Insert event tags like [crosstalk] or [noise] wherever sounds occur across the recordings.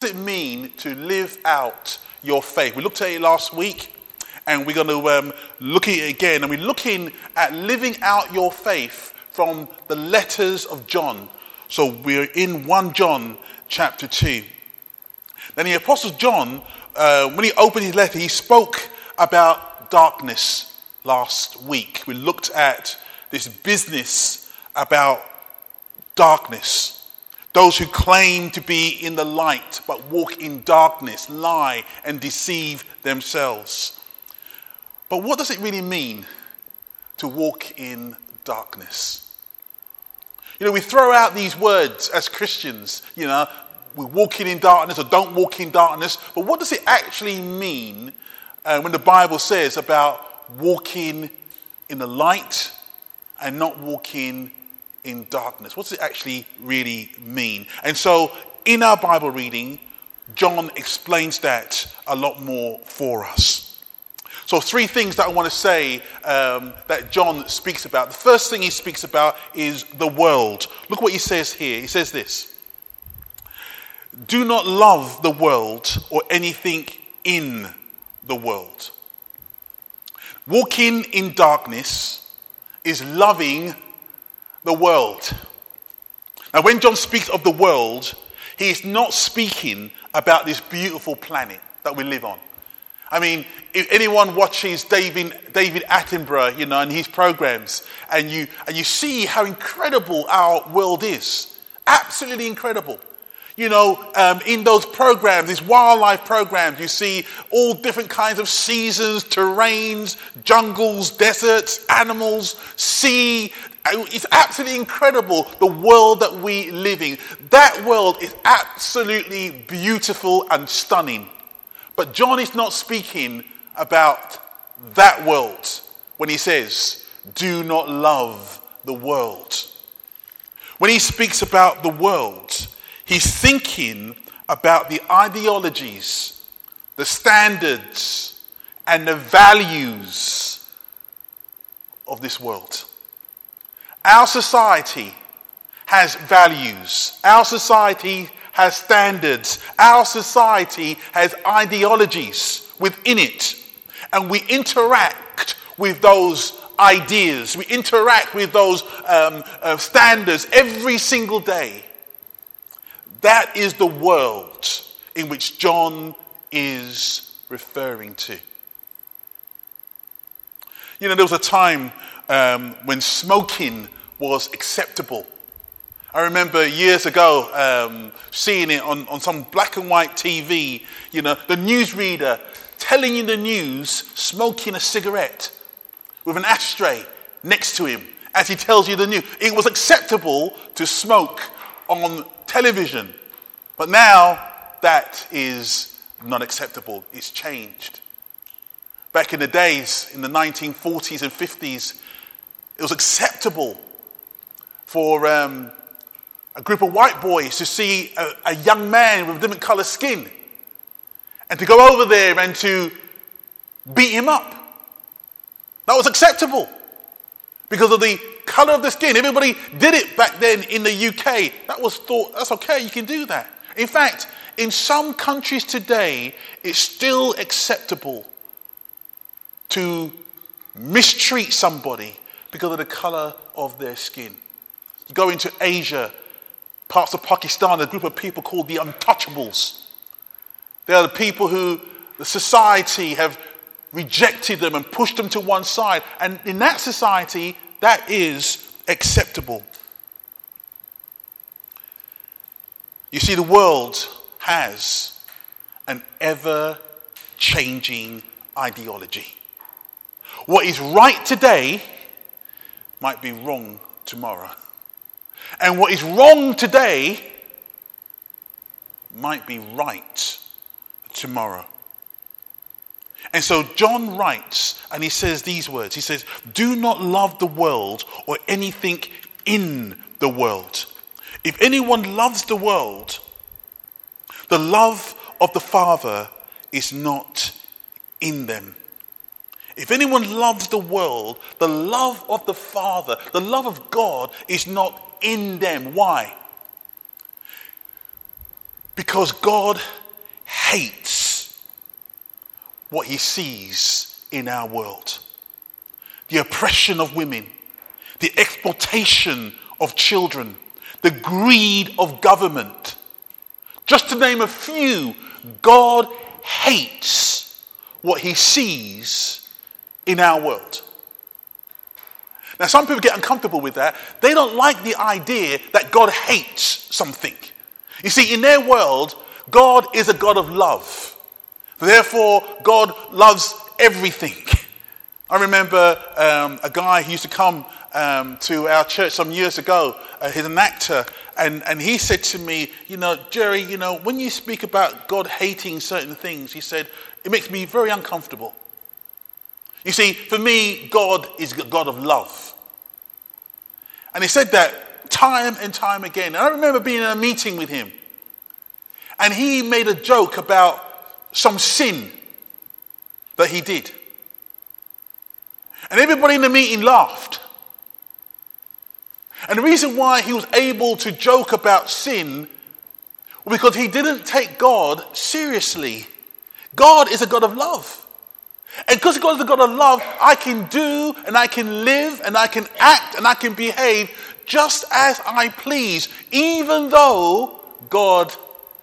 does it mean to live out your faith? We looked at it last week and we're going to um, look at it again. And we're looking at living out your faith from the letters of John. So we're in 1 John chapter 2. Then the Apostle John, uh, when he opened his letter, he spoke about darkness last week. We looked at this business about darkness. Those who claim to be in the light but walk in darkness, lie, and deceive themselves. But what does it really mean to walk in darkness? You know, we throw out these words as Christians, you know, we're walking in darkness or don't walk in darkness, but what does it actually mean uh, when the Bible says about walking in the light and not walking in darkness? What does it actually really mean? And so, in our Bible reading, John explains that a lot more for us. So, three things that I want to say um, that John speaks about. The first thing he speaks about is the world. Look what he says here. He says this Do not love the world or anything in the world. Walking in darkness is loving the world. Now, when John speaks of the world, he is not speaking about this beautiful planet that we live on. I mean, if anyone watches David, David Attenborough, you know, and his programs, and you, and you see how incredible our world is, absolutely incredible. You know, um, in those programs, these wildlife programs, you see all different kinds of seasons, terrains, jungles, deserts, animals, sea, it's absolutely incredible the world that we live in. That world is absolutely beautiful and stunning. But John is not speaking about that world when he says, Do not love the world. When he speaks about the world, he's thinking about the ideologies, the standards, and the values of this world. Our society has values. Our society has standards. Our society has ideologies within it. And we interact with those ideas. We interact with those um, uh, standards every single day. That is the world in which John is referring to. You know, there was a time um, when smoking was acceptable. I remember years ago um, seeing it on, on some black and white TV, you know, the newsreader telling you the news, smoking a cigarette with an ashtray next to him as he tells you the news. It was acceptable to smoke on television, but now that is not acceptable. It's changed. Back in the days, in the 1940s and 50s, it was acceptable for um, a group of white boys to see a, a young man with a different color skin and to go over there and to beat him up. That was acceptable because of the color of the skin. Everybody did it back then in the UK. That was thought, that's okay, you can do that. In fact, in some countries today, it's still acceptable to mistreat somebody because of the color of their skin. You go into Asia, parts of Pakistan, a group of people called the untouchables. They are the people who the society have rejected them and pushed them to one side. And in that society, that is acceptable. You see, the world has an ever changing ideology. What is right today might be wrong tomorrow. And what is wrong today might be right tomorrow. And so John writes and he says these words He says, Do not love the world or anything in the world. If anyone loves the world, the love of the Father is not in them. If anyone loves the world, the love of the Father, the love of God is not in them. Why? Because God hates what he sees in our world the oppression of women, the exploitation of children, the greed of government. Just to name a few, God hates what he sees in our world. Now, some people get uncomfortable with that. They don't like the idea that God hates something. You see, in their world, God is a God of love. Therefore, God loves everything. I remember um, a guy who used to come um, to our church some years ago. Uh, he's an actor, and, and he said to me, You know, Jerry, you know, when you speak about God hating certain things, he said, it makes me very uncomfortable. You see, for me, God is a God of love. And he said that time and time again. And I remember being in a meeting with him, and he made a joke about some sin that he did. And everybody in the meeting laughed. And the reason why he was able to joke about sin was because he didn't take God seriously. God is a God of love. And because God is a God of love, I can do and I can live and I can act and I can behave just as I please, even though God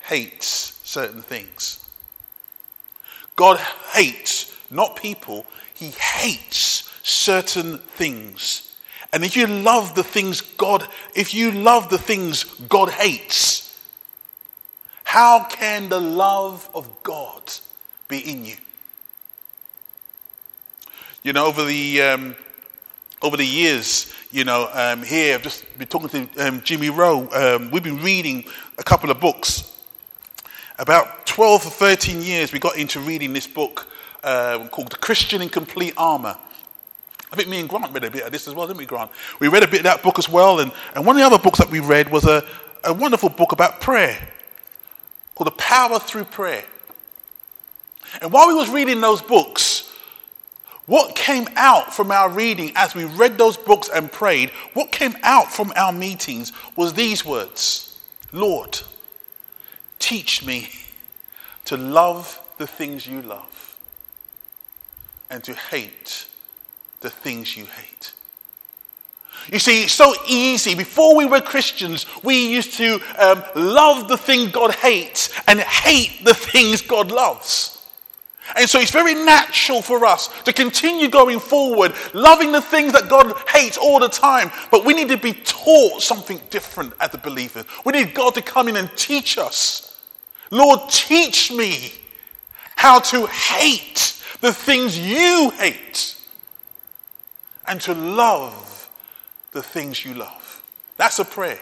hates certain things. God hates not people, He hates certain things. And if you love the things God, if you love the things God hates, how can the love of God be in you? You know, over the um, over the years, you know, um, here I've just been talking to um, Jimmy Rowe. Um, we've been reading a couple of books. About 12 or 13 years, we got into reading this book uh, called The Christian in Complete Armor. I think me and Grant read a bit of this as well, didn't we, Grant? We read a bit of that book as well. And, and one of the other books that we read was a, a wonderful book about prayer called The Power Through Prayer. And while we was reading those books, what came out from our reading as we read those books and prayed, what came out from our meetings was these words Lord, teach me to love the things you love and to hate the things you hate. You see, it's so easy. Before we were Christians, we used to um, love the thing God hates and hate the things God loves. And so it's very natural for us to continue going forward, loving the things that God hates all the time. But we need to be taught something different as the believers. We need God to come in and teach us. Lord, teach me how to hate the things you hate and to love the things you love. That's a prayer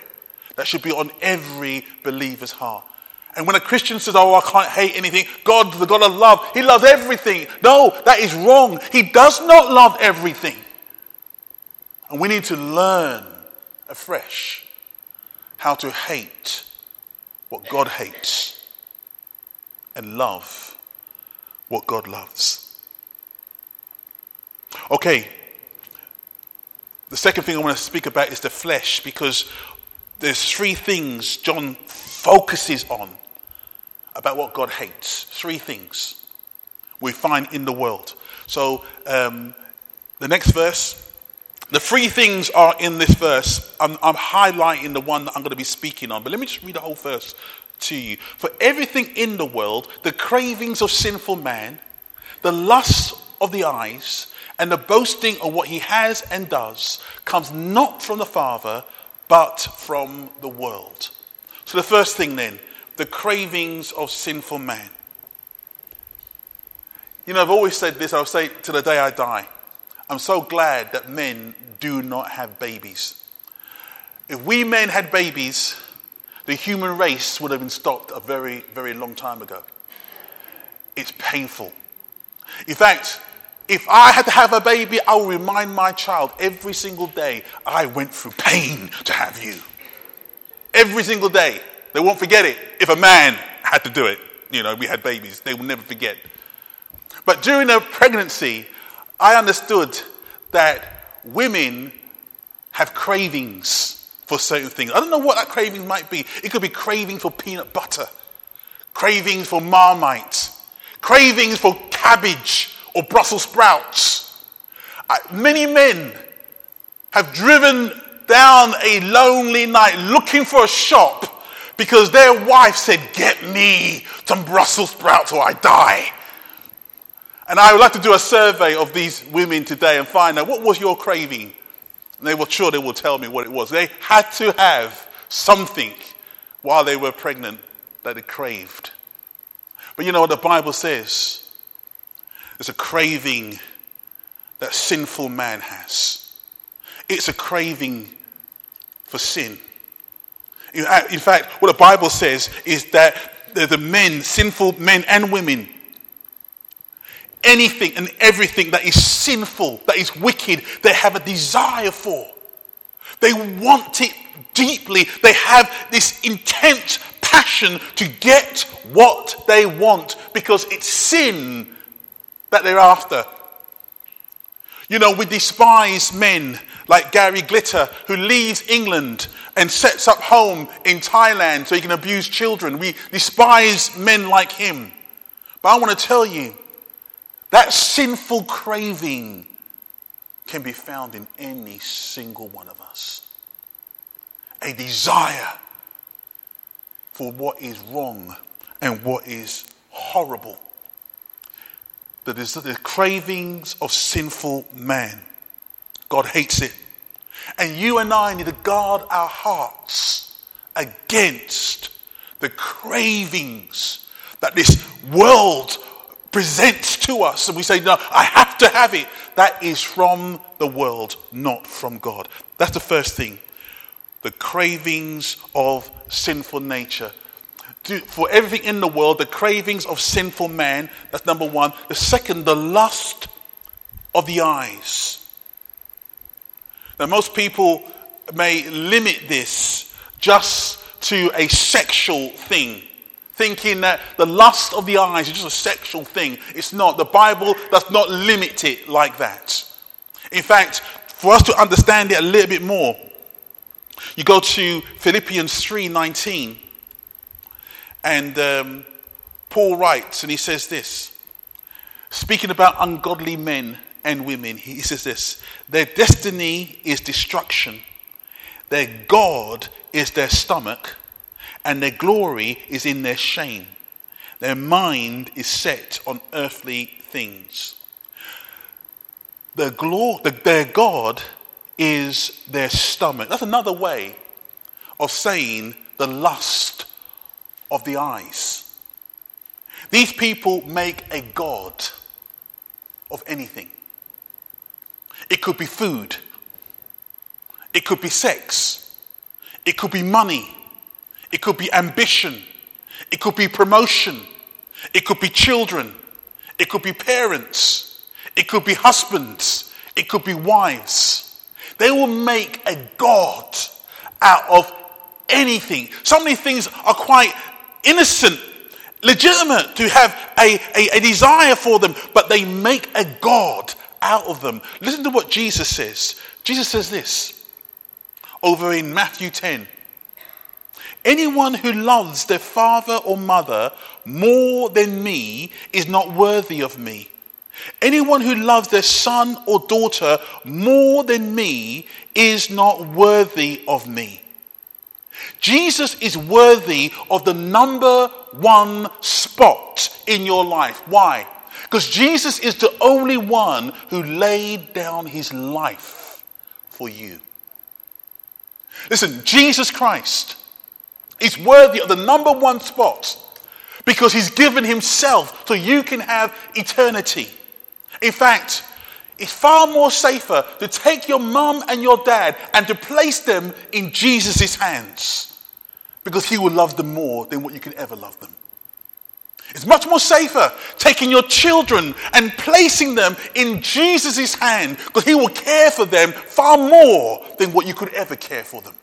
that should be on every believer's heart. And when a Christian says, Oh, I can't hate anything, God, the God of love, He loves everything. No, that is wrong. He does not love everything. And we need to learn afresh how to hate what God hates and love what God loves. Okay, the second thing I want to speak about is the flesh because there's three things John focuses on about what God hates. Three things we find in the world. So, um, the next verse, the three things are in this verse. I'm, I'm highlighting the one that I'm going to be speaking on, but let me just read the whole verse to you. For everything in the world, the cravings of sinful man, the lust of the eyes, and the boasting of what he has and does comes not from the Father, but from the world. So, the first thing then, the cravings of sinful man. You know, I've always said this, I'll say to the day I die. I'm so glad that men do not have babies. If we men had babies, the human race would have been stopped a very, very long time ago. It's painful. In fact, if I had to have a baby, I will remind my child every single day I went through pain to have you. Every single day. They won't forget it. If a man had to do it, you know, we had babies, they will never forget. But during the pregnancy, I understood that women have cravings for certain things. I don't know what that craving might be. It could be craving for peanut butter. cravings for marmite, cravings for cabbage or Brussels sprouts. Uh, many men have driven down a lonely night looking for a shop because their wife said, Get me some Brussels sprouts or I die. And I would like to do a survey of these women today and find out what was your craving. And they were sure they would tell me what it was. They had to have something while they were pregnant that they craved. But you know what the Bible says? There's a craving that sinful man has. It's a craving for sin. Uh, in fact, what the Bible says is that the men, sinful men and women, anything and everything that is sinful, that is wicked, they have a desire for. They want it deeply. They have this intense passion to get what they want because it's sin that they're after. You know, we despise men like Gary Glitter, who leaves England and sets up home in Thailand so he can abuse children. We despise men like him. But I want to tell you that sinful craving can be found in any single one of us. A desire for what is wrong and what is horrible. That is the cravings of sinful man. God hates it. And you and I need to guard our hearts against the cravings that this world presents to us. And we say, No, I have to have it. That is from the world, not from God. That's the first thing. The cravings of sinful nature. For everything in the world, the cravings of sinful man, that's number one. The second, the lust of the eyes. Now, most people may limit this just to a sexual thing, thinking that the lust of the eyes is just a sexual thing. It's not. The Bible does not limit it like that. In fact, for us to understand it a little bit more, you go to Philippians 3:19, and um, Paul writes, and he says this, speaking about ungodly men and women, he says this their destiny is destruction, their God is their stomach, and their glory is in their shame. Their mind is set on earthly things. Their, glor- their God is their stomach. That's another way of saying the lust of the eyes. These people make a God of anything. It could be food. It could be sex. It could be money. It could be ambition. It could be promotion. It could be children. It could be parents. It could be husbands. It could be wives. They will make a God out of anything. So many things are quite innocent, legitimate to have a, a, a desire for them, but they make a God out of them. Listen to what Jesus says. Jesus says this over in Matthew 10. Anyone who loves their father or mother more than me is not worthy of me. Anyone who loves their son or daughter more than me is not worthy of me. Jesus is worthy of the number one spot in your life. Why? Because Jesus is the only one who laid down his life for you. Listen, Jesus Christ is worthy of the number one spot because he's given himself so you can have eternity. In fact, it's far more safer to take your mum and your dad and to place them in Jesus' hands because he will love them more than what you can ever love them. It's much more safer taking your children and placing them in Jesus' hand because He will care for them far more than what you could ever care for them.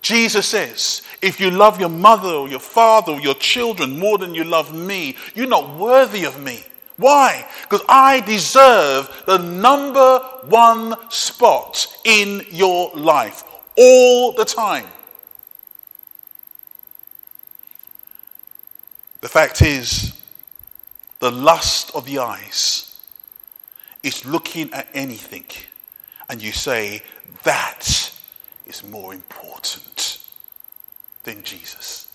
Jesus says, if you love your mother or your father or your children more than you love me, you're not worthy of me. Why? Because I deserve the number one spot in your life all the time. The fact is, the lust of the eyes is looking at anything and you say, that is more important than Jesus.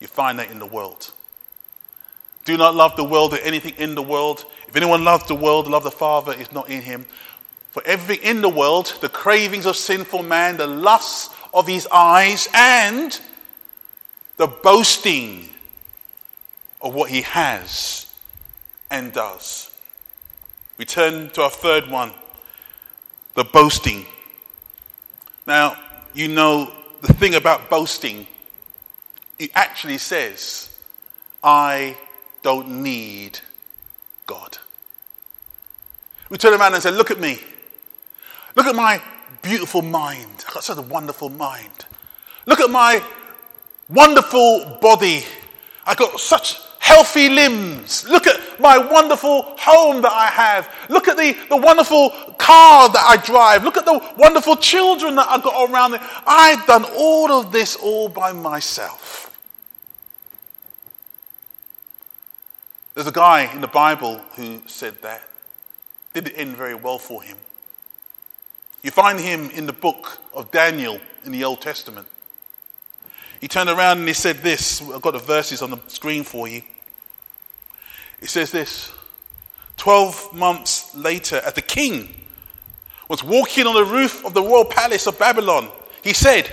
You find that in the world. Do not love the world or anything in the world. If anyone loves the world, love the Father is not in him. For everything in the world, the cravings of sinful man, the lusts of his eyes, and the boasting of what he has and does. We turn to our third one the boasting. Now, you know the thing about boasting, it actually says, I don't need God. We turn around and say, Look at me. Look at my beautiful mind. I've got such a wonderful mind. Look at my wonderful body. I've got such healthy limbs. Look at my wonderful home that I have. Look at the, the wonderful car that I drive. Look at the wonderful children that I've got around me. I've done all of this all by myself. There's a guy in the Bible who said that. Didn't end very well for him. You find him in the book of Daniel in the Old Testament. He turned around and he said this. I've got the verses on the screen for you. It says this 12 months later, as the king was walking on the roof of the royal palace of Babylon, he said,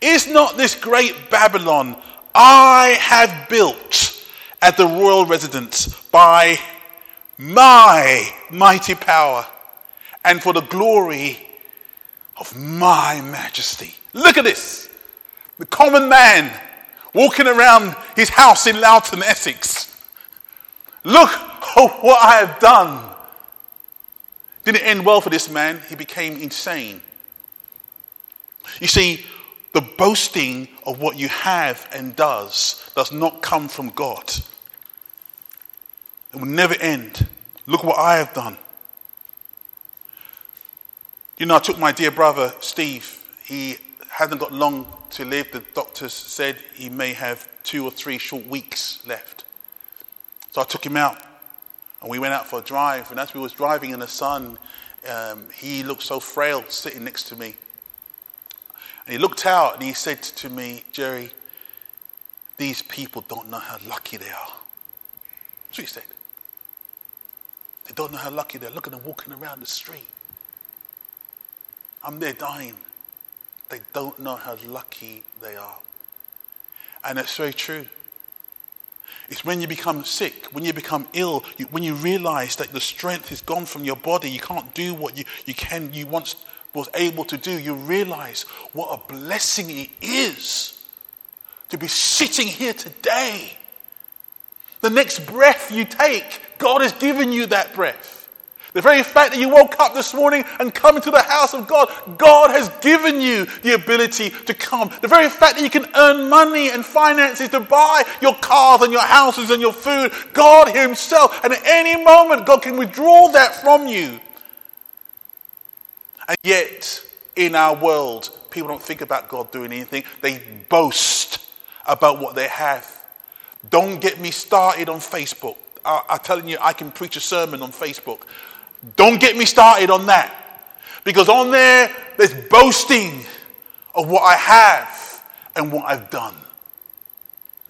Is not this great Babylon I have built at the royal residence by my mighty power and for the glory of my majesty? Look at this. The common man walking around his house in Loughton, Essex Look [laughs] what I have done. Didn't end well for this man. He became insane. You see, the boasting of what you have and does does not come from God. It will never end. Look what I have done. You know, I took my dear brother Steve. He hasn't got long to live. The doctors said he may have two or three short weeks left. So I took him out and we went out for a drive. And as we was driving in the sun, um, he looked so frail sitting next to me. And he looked out and he said to me, Jerry, these people don't know how lucky they are. That's what he said. They don't know how lucky they are. Look at them walking around the street. I'm there dying. They don't know how lucky they are. And that's very true. It's when you become sick, when you become ill, you, when you realize that the strength is gone from your body, you can't do what you, you can, you once was able to do, you realize what a blessing it is to be sitting here today. The next breath you take, God has given you that breath. The very fact that you woke up this morning and come into the house of God, God has given you the ability to come. The very fact that you can earn money and finances to buy your cars and your houses and your food, God Himself, and at any moment, God can withdraw that from you. And yet, in our world, people don't think about God doing anything, they boast about what they have. Don't get me started on Facebook. I, I'm telling you, I can preach a sermon on Facebook don't get me started on that. Because on there, there's boasting of what I have and what I've done.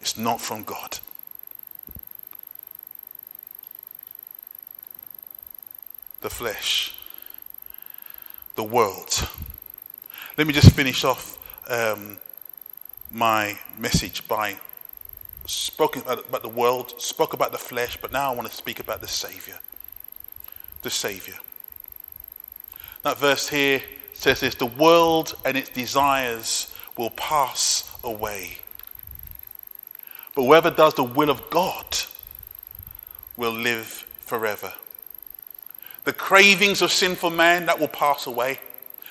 It's not from God. The flesh, the world. Let me just finish off um, my message by spoken about the world, spoke about the flesh, but now I want to speak about the Savior the Savior. That verse here says this the world and its desires will pass away. But whoever does the will of God will live forever. The cravings of sinful man that will pass away.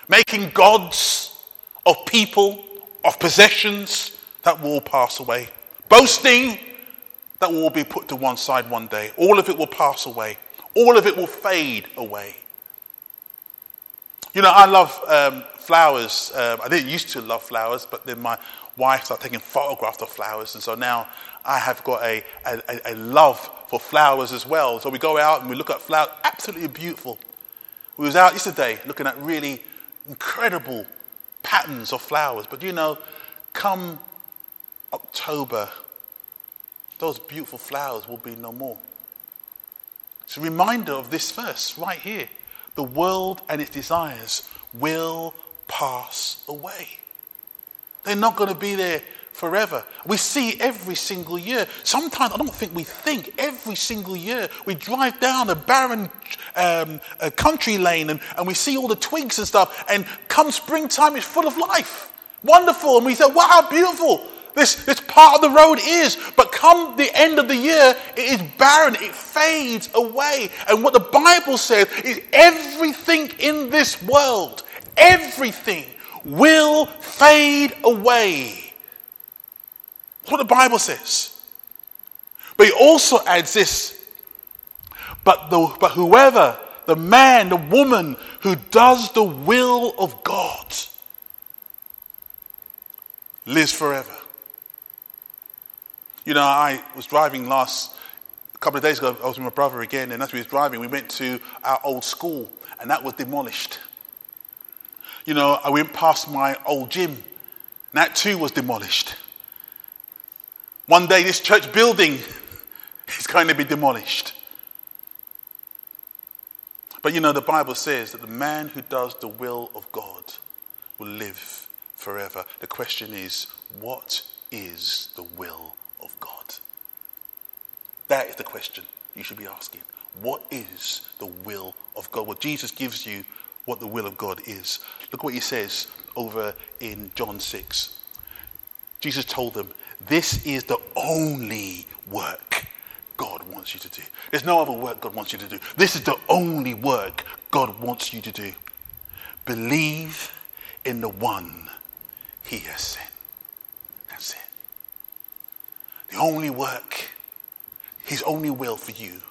Making gods of people, of possessions that will pass away. Boasting that will be put to one side one day. All of it will pass away all of it will fade away. You know, I love um, flowers. Um, I didn't used to love flowers, but then my wife started taking photographs of flowers, and so now I have got a, a, a love for flowers as well. So we go out and we look at flowers, absolutely beautiful. We was out yesterday looking at really incredible patterns of flowers. But you know, come October, those beautiful flowers will be no more. It's a reminder of this verse right here. The world and its desires will pass away. They're not going to be there forever. We see every single year. Sometimes I don't think we think every single year. We drive down a barren um, a country lane and, and we see all the twigs and stuff, and come springtime, it's full of life. Wonderful. And we say, wow, beautiful. This, this part of the road is. But come the end of the year, it is barren. It fades away. And what the Bible says is everything in this world, everything will fade away. That's what the Bible says. But he also adds this but, the, but whoever, the man, the woman who does the will of God, lives forever. You know, I was driving last a couple of days ago. I was with my brother again, and as we was driving, we went to our old school, and that was demolished. You know, I went past my old gym, and that too was demolished. One day, this church building [laughs] is going to be demolished. But you know, the Bible says that the man who does the will of God will live forever. The question is, what is the will of God? That is the question you should be asking. What is the will of God? Well, Jesus gives you what the will of God is. Look what he says over in John 6. Jesus told them, This is the only work God wants you to do. There's no other work God wants you to do. This is the only work God wants you to do. Believe in the one he has sent. That's it. The only work, his only will for you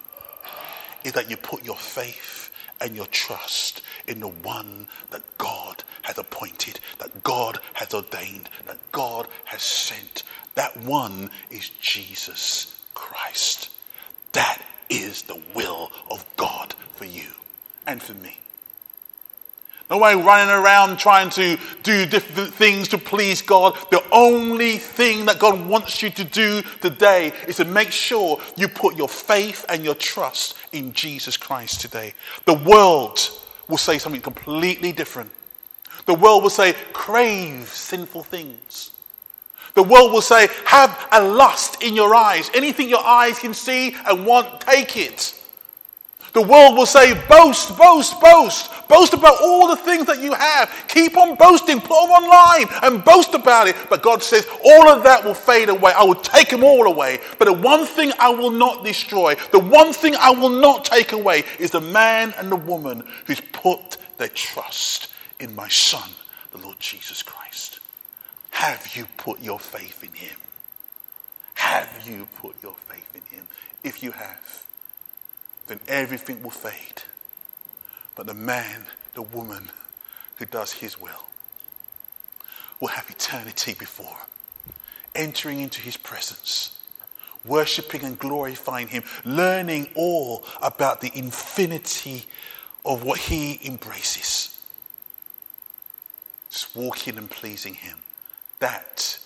is that you put your faith and your trust in the one that God has appointed, that God has ordained, that God has sent. That one is Jesus Christ. That is the will of God for you and for me. No way running around trying to do different things to please God. The only thing that God wants you to do today is to make sure you put your faith and your trust in Jesus Christ today. The world will say something completely different. The world will say, crave sinful things. The world will say, have a lust in your eyes. Anything your eyes can see and want, take it. The world will say, boast, boast, boast. Boast about all the things that you have. Keep on boasting. Put them online and boast about it. But God says, all of that will fade away. I will take them all away. But the one thing I will not destroy, the one thing I will not take away is the man and the woman who's put their trust in my Son, the Lord Jesus Christ. Have you put your faith in him? Have you put your faith in him? If you have, then everything will fade. But the man, the woman who does his will will have eternity before him, entering into his presence, worshipping and glorifying him, learning all about the infinity of what he embraces. Just walking and pleasing him. That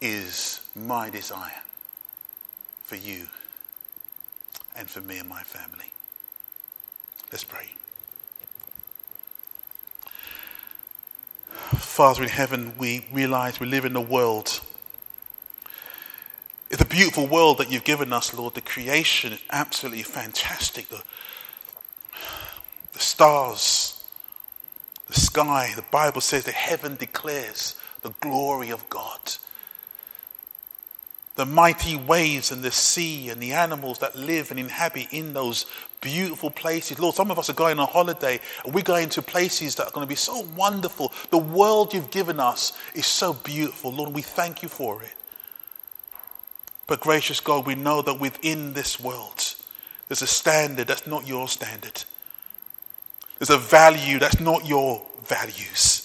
is my desire for you and for me and my family. Let's pray. Father in heaven, we realize we live in a world. It's a beautiful world that you've given us, Lord. The creation is absolutely fantastic. The, the stars, the sky, the Bible says that heaven declares the glory of God. The mighty waves and the sea and the animals that live and inhabit in those beautiful places. Lord, some of us are going on holiday and we're going to places that are going to be so wonderful. The world you've given us is so beautiful. Lord, we thank you for it. But gracious God, we know that within this world, there's a standard that's not your standard. There's a value that's not your values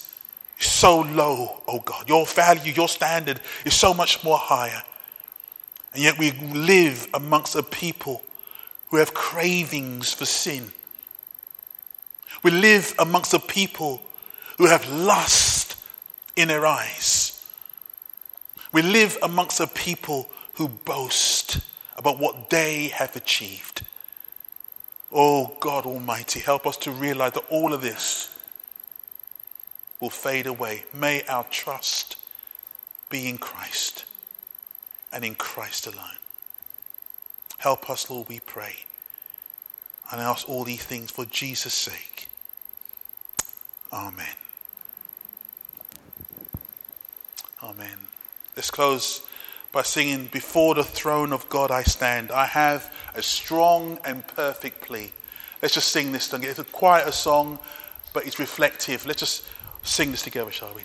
so low, oh God. Your value, your standard is so much more higher. And And yet we live amongst a people who have cravings for sin. We live amongst a people who have lust in their eyes. We live amongst a people who boast about what they have achieved. Oh God Almighty, help us to realize that all of this will fade away. May our trust be in Christ and in Christ alone. Help us, Lord, we pray. And ask all these things for Jesus' sake. Amen. Amen. Let's close by singing, Before the throne of God I stand. I have a strong and perfect plea. Let's just sing this song. It's a quieter song, but it's reflective. Let's just sing this together, shall we?